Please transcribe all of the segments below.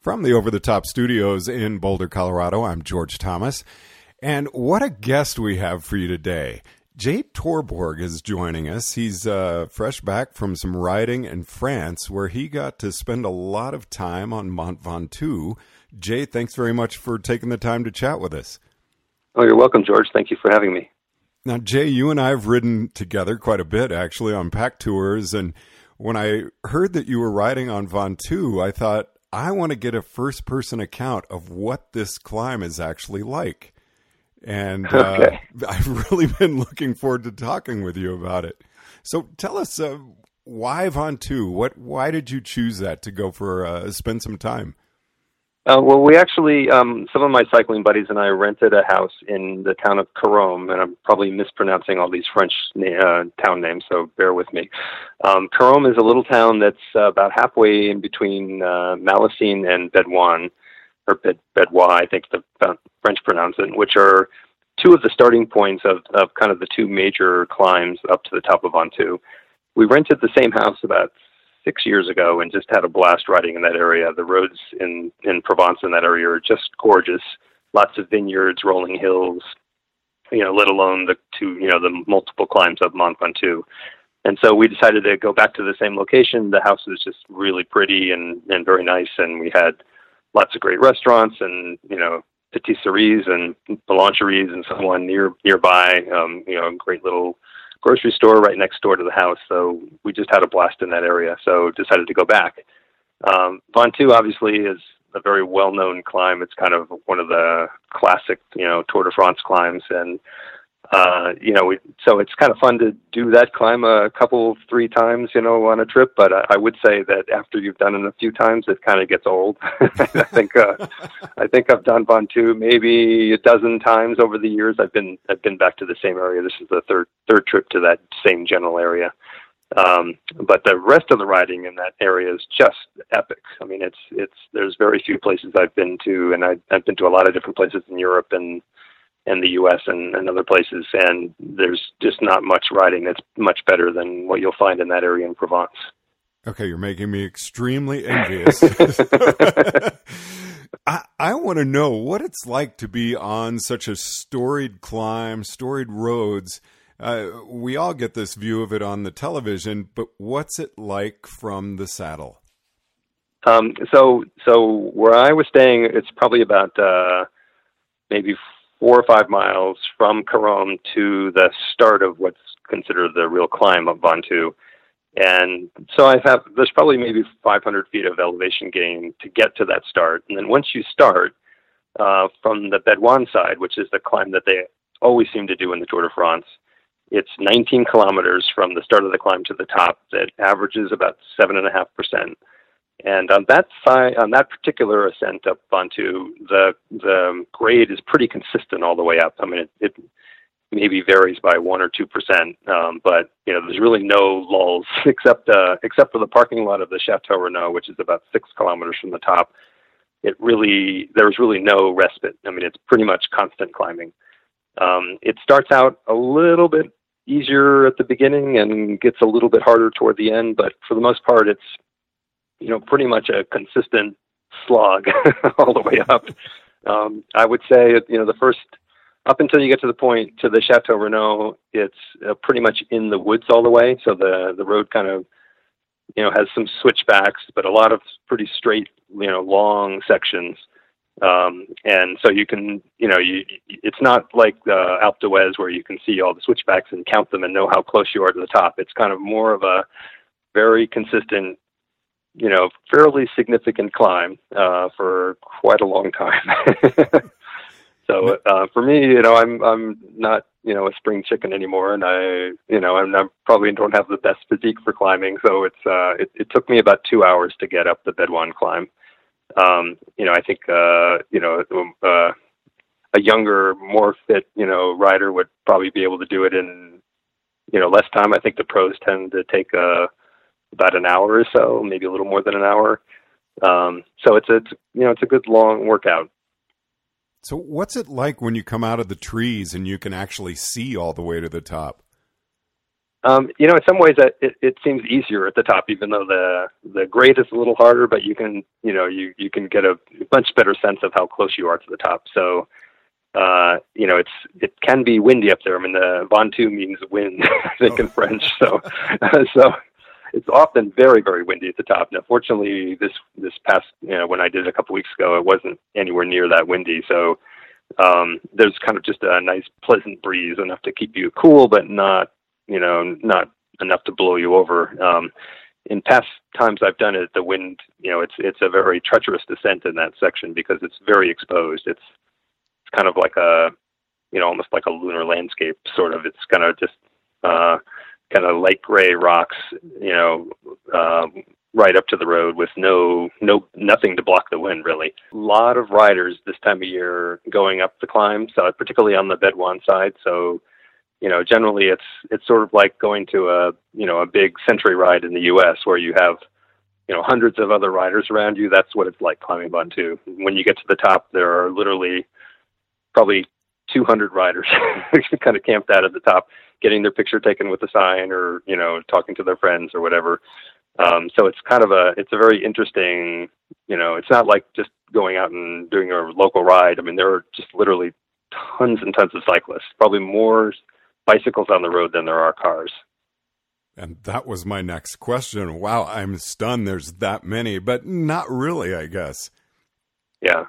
From the Over the Top Studios in Boulder, Colorado, I'm George Thomas. And what a guest we have for you today. Jay Torborg is joining us. He's uh, fresh back from some riding in France where he got to spend a lot of time on Mont Ventoux. Jay, thanks very much for taking the time to chat with us. Oh, you're welcome, George. Thank you for having me. Now, Jay, you and I have ridden together quite a bit, actually, on pack tours. And when I heard that you were riding on Ventoux, I thought, I want to get a first person account of what this climb is actually like. And uh. I've really been looking forward to talking with you about it. So tell us uh, why Ventoux? What? Why did you choose that to go for uh, spend some time? Uh, well, we actually, um, some of my cycling buddies and I rented a house in the town of Caromb, and I'm probably mispronouncing all these French na- uh, town names, so bear with me. Um, Caromb is a little town that's uh, about halfway in between uh, Malaucène and Bédoin, or Bed- Bédois, I think the uh, French pronounce it, which are two of the starting points of, of kind of the two major climbs up to the top of Ventoux. We rented the same house about six years ago and just had a blast riding in that area. The roads in in Provence in that area are just gorgeous. Lots of vineyards, rolling hills, you know, let alone the two, you know, the multiple climbs of Mont Ventoux. And so we decided to go back to the same location. The house was just really pretty and and very nice, and we had lots of great restaurants and you know patisseries and boulangeries and so on near nearby. Um, you know, great little grocery store right next door to the house. So we just had a blast in that area. So decided to go back. Um, Ventoux obviously is a very well-known climb. It's kind of one of the classic, you know, Tour de France climbs, and uh, you know, we, so it's kind of fun to do that climb a couple, three times, you know, on a trip. But I, I would say that after you've done it a few times, it kind of gets old. I think, uh, I think I've done Ventoux maybe a dozen times over the years. I've been, I've been back to the same area. This is the third, third trip to that same general area. Um, but the rest of the riding in that area is just epic. I mean, it's, it's, there's very few places I've been to, and I, I've been to a lot of different places in Europe and, and the U.S. And, and other places, and there's just not much riding that's much better than what you'll find in that area in Provence. Okay, you're making me extremely envious. I, I want to know what it's like to be on such a storied climb, storied roads. Uh, we all get this view of it on the television, but what's it like from the saddle? Um, so, so where I was staying, it's probably about uh, maybe four or five miles from Caromb to the start of what's considered the real climb of Ventoux. And so I have, there's probably maybe 500 feet of elevation gain to get to that start. And then once you start uh, from the Bédoin side, which is the climb that they always seem to do in the Tour de France, it's 19 kilometers from the start of the climb to the top that averages about 7.5%. And on that side, on that particular ascent up onto the the grade is pretty consistent all the way up. I mean, it, it maybe varies by one or two percent, um, but you know, there's really no lulls except uh, except for the parking lot of the Chateau Renaud, which is about six kilometers from the top. It really there's really no respite. I mean, it's pretty much constant climbing. Um, it starts out a little bit easier at the beginning and gets a little bit harder toward the end, but for the most part, it's you know, pretty much a consistent slog all the way up. Um, I would say, you know, the first up until you get to the point to the Chateau Renaud, it's uh, pretty much in the woods all the way. So the the road kind of, you know, has some switchbacks, but a lot of pretty straight, you know, long sections. Um, and so you can, you know, you, it's not like the Alpe d'Huez where you can see all the switchbacks and count them and know how close you are to the top. It's kind of more of a very consistent you know, fairly significant climb uh, for quite a long time. so uh, for me, you know, I'm I'm not you know a spring chicken anymore, and I you know I'm, I'm probably don't have the best physique for climbing. So it's uh, it, it took me about two hours to get up the Bédoin climb. Um, you know, I think uh, you know uh, a younger, more fit you know rider would probably be able to do it in you know less time. I think the pros tend to take a about an hour or so, maybe a little more than an hour. Um, so it's a, it's you know it's a good long workout. So what's it like when you come out of the trees and you can actually see all the way to the top? Um, you know, in some ways, it, it seems easier at the top, even though the the grade is a little harder. But you can, you know, you you can get a much better sense of how close you are to the top. So, uh, you know, it's it can be windy up there. I mean, the Ventoux means wind, I think, in French. So, so it's often very very windy at the top. Now, fortunately, this this past you know when I did it a couple weeks ago, it wasn't anywhere near that windy. So um, there's kind of just a nice pleasant breeze, enough to keep you cool, but not you know not enough to blow you over. Um, in past times I've done it, the wind, you know, it's it's a very treacherous descent in that section because it's very exposed. It's it's kind of like a, you know, almost like a lunar landscape sort of. It's kind of just uh, kind of light gray rocks, you know, um, right up to the road with no no nothing to block the wind really. A lot of riders this time of year going up the climb, so particularly on the Bédoin side. So, you know, generally it's it's sort of like going to a you know a big century ride in the U.S. where you have you know hundreds of other riders around you. That's what it's like climbing Ventoux. When you get to the top, there are literally probably 200 riders kind of camped out at the top getting their picture taken with a sign or you know talking to their friends or whatever. Um, so it's kind of a it's a very interesting you know it's not like just going out and doing a local ride. I mean there are just literally tons and tons of cyclists probably more bicycles on the road than there are cars. And that was my next question. Wow i'm stunned there's that many but not really i guess. Yeah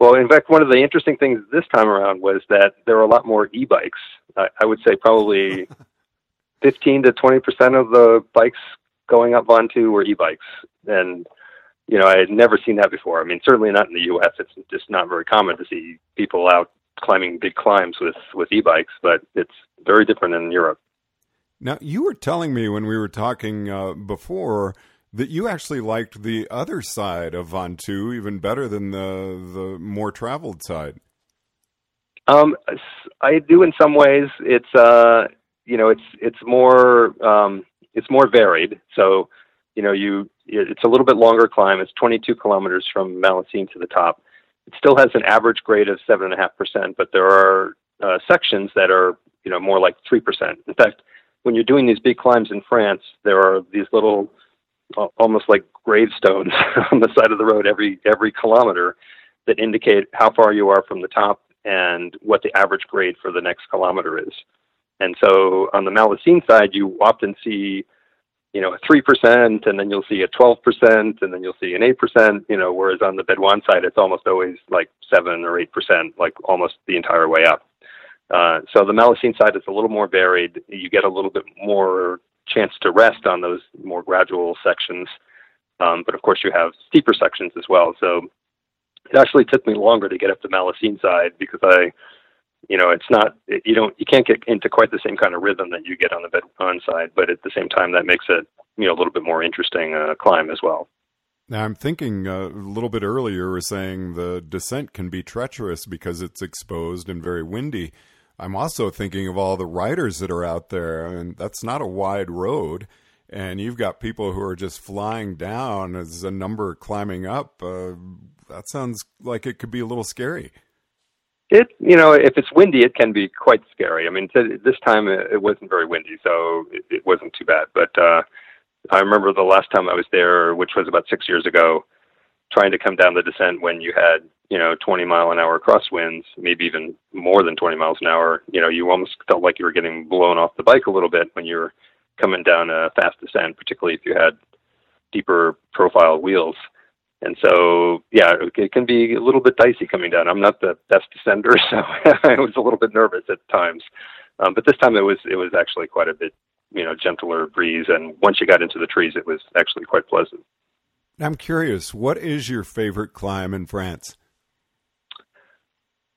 well, in fact, one of the interesting things this time around was that there were a lot more e-bikes. I, I would say probably 15 to 20 percent of the bikes going up Ventoux were e-bikes, and you know I had never seen that before. I mean, certainly not in the U.S. It's just not very common to see people out climbing big climbs with with e-bikes, but it's very different in Europe. Now, you were telling me when we were talking uh, before that you actually liked the other side of Ventoux even better than the the more traveled side. Um, I do in some ways. It's uh, you know, it's it's more um, it's more varied. So, you know, you it's a little bit longer climb. It's 22 kilometers from Malaucène to the top. It still has an average grade of seven and a half percent, but there are uh, sections that are you know more like three percent. In fact, when you're doing these big climbs in France, there are these little almost like gravestones on the side of the road every every kilometer that indicate how far you are from the top and what the average grade for the next kilometer is. And so on the Malaucène side, you often see, you know, a three percent, and then you'll see a twelve percent, and then you'll see an eight percent. You know, whereas on the Bédoin side, it's almost always like seven or eight percent, like almost the entire way up. Uh, so the Malaucène side is a little more varied. You get a little bit more chance to rest on those more gradual sections. Um, but of course, you have steeper sections as well. So it actually took me longer to get up the Malaucène side because I, you know, it's not it, you don't you can't get into quite the same kind of rhythm that you get on the Bédoin side. But at the same time, that makes it you know a little bit more interesting uh, climb as well. Now I'm thinking uh, a little bit earlier, we saying the descent can be treacherous because it's exposed and very windy. I'm also thinking of all the riders that are out there, and that's not a wide road. And you've got people who are just flying down as a number climbing up. Uh, that sounds like it could be a little scary. It, you know, if it's windy, it can be quite scary. I mean, t- this time it wasn't very windy, so it, it wasn't too bad. But uh, I remember the last time I was there, which was about six years ago, trying to come down the descent when you had you know 20 mile an hour crosswinds, maybe even more than 20 miles an hour. You know, you almost felt like you were getting blown off the bike a little bit when you were coming down a fast descent, particularly if you had deeper profile wheels. And so, yeah, it can be a little bit dicey coming down. I'm not the best descender, so I was a little bit nervous at times. Um, but this time it was it was actually quite a bit, you know, gentler breeze. And once you got into the trees, it was actually quite pleasant. I'm curious, what is your favorite climb in France?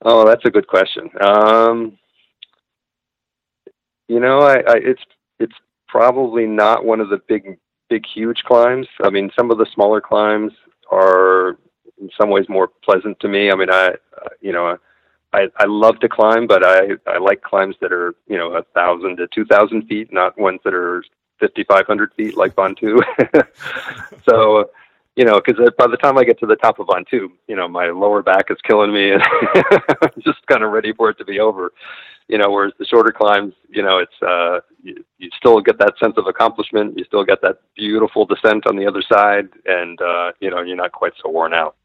Oh, that's a good question. Um, you know, I, I, it's it's probably not one of the big, big, huge climbs. I mean, some of the smaller climbs are in some ways more pleasant to me. I mean, I, you know, I, I love to climb, but I, I like climbs that are, you know, a thousand to two thousand feet, not ones that are fifty five hundred feet like Ventoux. so, you know, because by the time I get to the top of Ventoux, you know, my lower back is killing me, and I'm just kind of ready for it to be over. You know, whereas the shorter climbs, you know, it's uh, you, you still get that sense of accomplishment. You still get that beautiful descent on the other side, and uh, you know, you're not quite so worn out.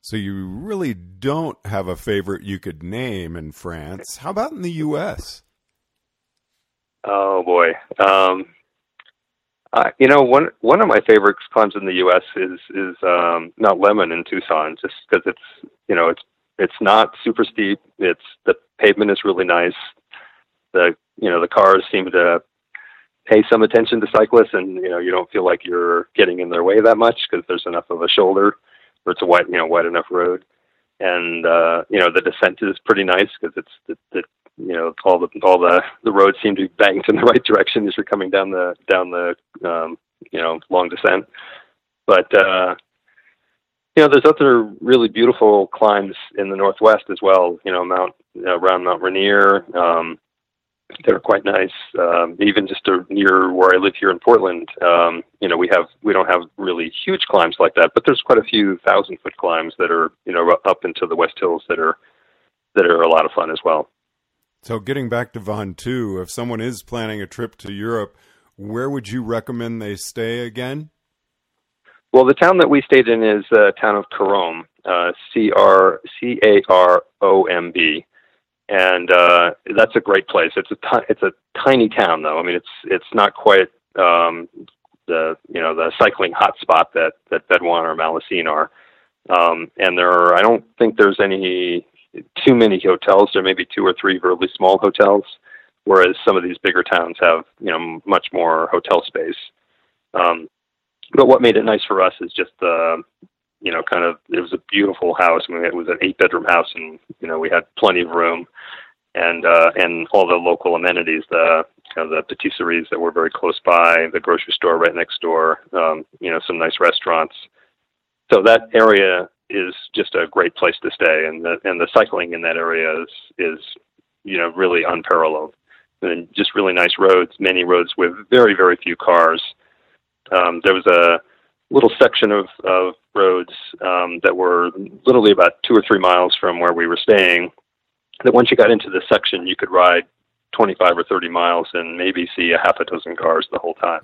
So you really don't have a favorite you could name in France. How about in the U.S.? Oh boy, um, uh, you know, one one of my favorite climbs in the U.S. is is um, Mount Lemmon in Tucson, just because it's you know it's it's not super steep. It's the pavement is really nice. The you know the cars seem to pay some attention to cyclists, and you know you don't feel like you're getting in their way that much because there's enough of a shoulder, or it's a wide you know wide enough road, and uh, you know the descent is pretty nice because it's the, the you know all the all the the roads seem to be banked in the right direction as you're coming down the down the um, you know long descent. But uh, you know, there's other really beautiful climbs in the northwest as well. You know, Mount around Mount Rainier. Um, they're quite nice. Um, even just to, near where I live here in Portland, um, you know, we have we don't have really huge climbs like that, but there's quite a few thousand foot climbs that are you know up into the West Hills that are that are a lot of fun as well. So, getting back to Ventoux, if someone is planning a trip to Europe, where would you recommend they stay again? Well, the town that we stayed in is the town of Caromb, uh, C R C A R O M B, and uh, that's a great place. It's a t- it's a tiny town, though. I mean, it's it's not quite um, the you know the cycling hotspot that that Bédoin or Malaucène are. Um, and there are, I don't think there's any too many hotels. There may be two or three really small hotels, whereas some of these bigger towns have you know much more hotel space. Um, but what made it nice for us is just the you know kind of it was a beautiful house. I mean, it was an eight bedroom house, and you know we had plenty of room, and uh, and all the local amenities, the you know, the patisseries that were very close by, the grocery store right next door, um, you know some nice restaurants. So that area is just a great place to stay, and the and the cycling in that area is is you know really unparalleled, and just really nice roads, many roads with very very few cars. Um, there was a little section of of roads um, that were literally about two or three miles from where we were staying. That once you got into the section, you could ride 25 or 30 miles and maybe see a half a dozen cars the whole time.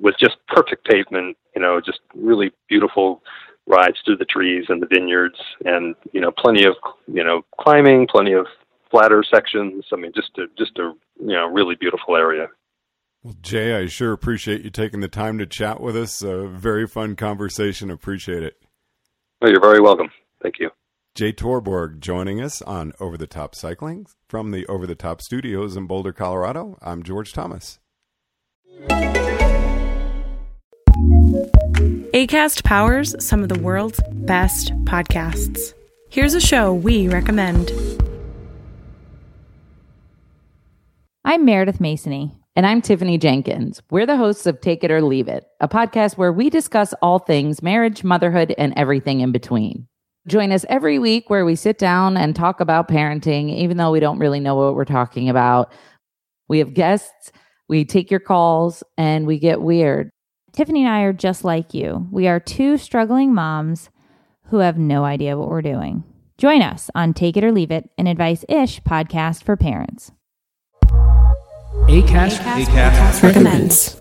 With just perfect pavement, you know, just really beautiful rides through the trees and the vineyards, and you know, plenty of you know climbing, plenty of flatter sections. I mean, just a just a you know really beautiful area. Well, Jay, I sure appreciate you taking the time to chat with us. A very fun conversation. Appreciate it. Well, you're very welcome. Thank you. Jay Torborg joining us on Over the Top Cycling from the Over the Top Studios in Boulder, Colorado. I'm George Thomas. ACAST powers some of the world's best podcasts. Here's a show we recommend. I'm Meredith Masony. And I'm Tiffany Jenkins. We're the hosts of Take It or Leave It, a podcast where we discuss all things marriage, motherhood, and everything in between. Join us every week where we sit down and talk about parenting, even though we don't really know what we're talking about. We have guests, we take your calls, and we get weird. Tiffany and I are just like you. We are two struggling moms who have no idea what we're doing. Join us on Take It or Leave It, an advice ish podcast for parents. ACAST, ACAST, ACAST recommends.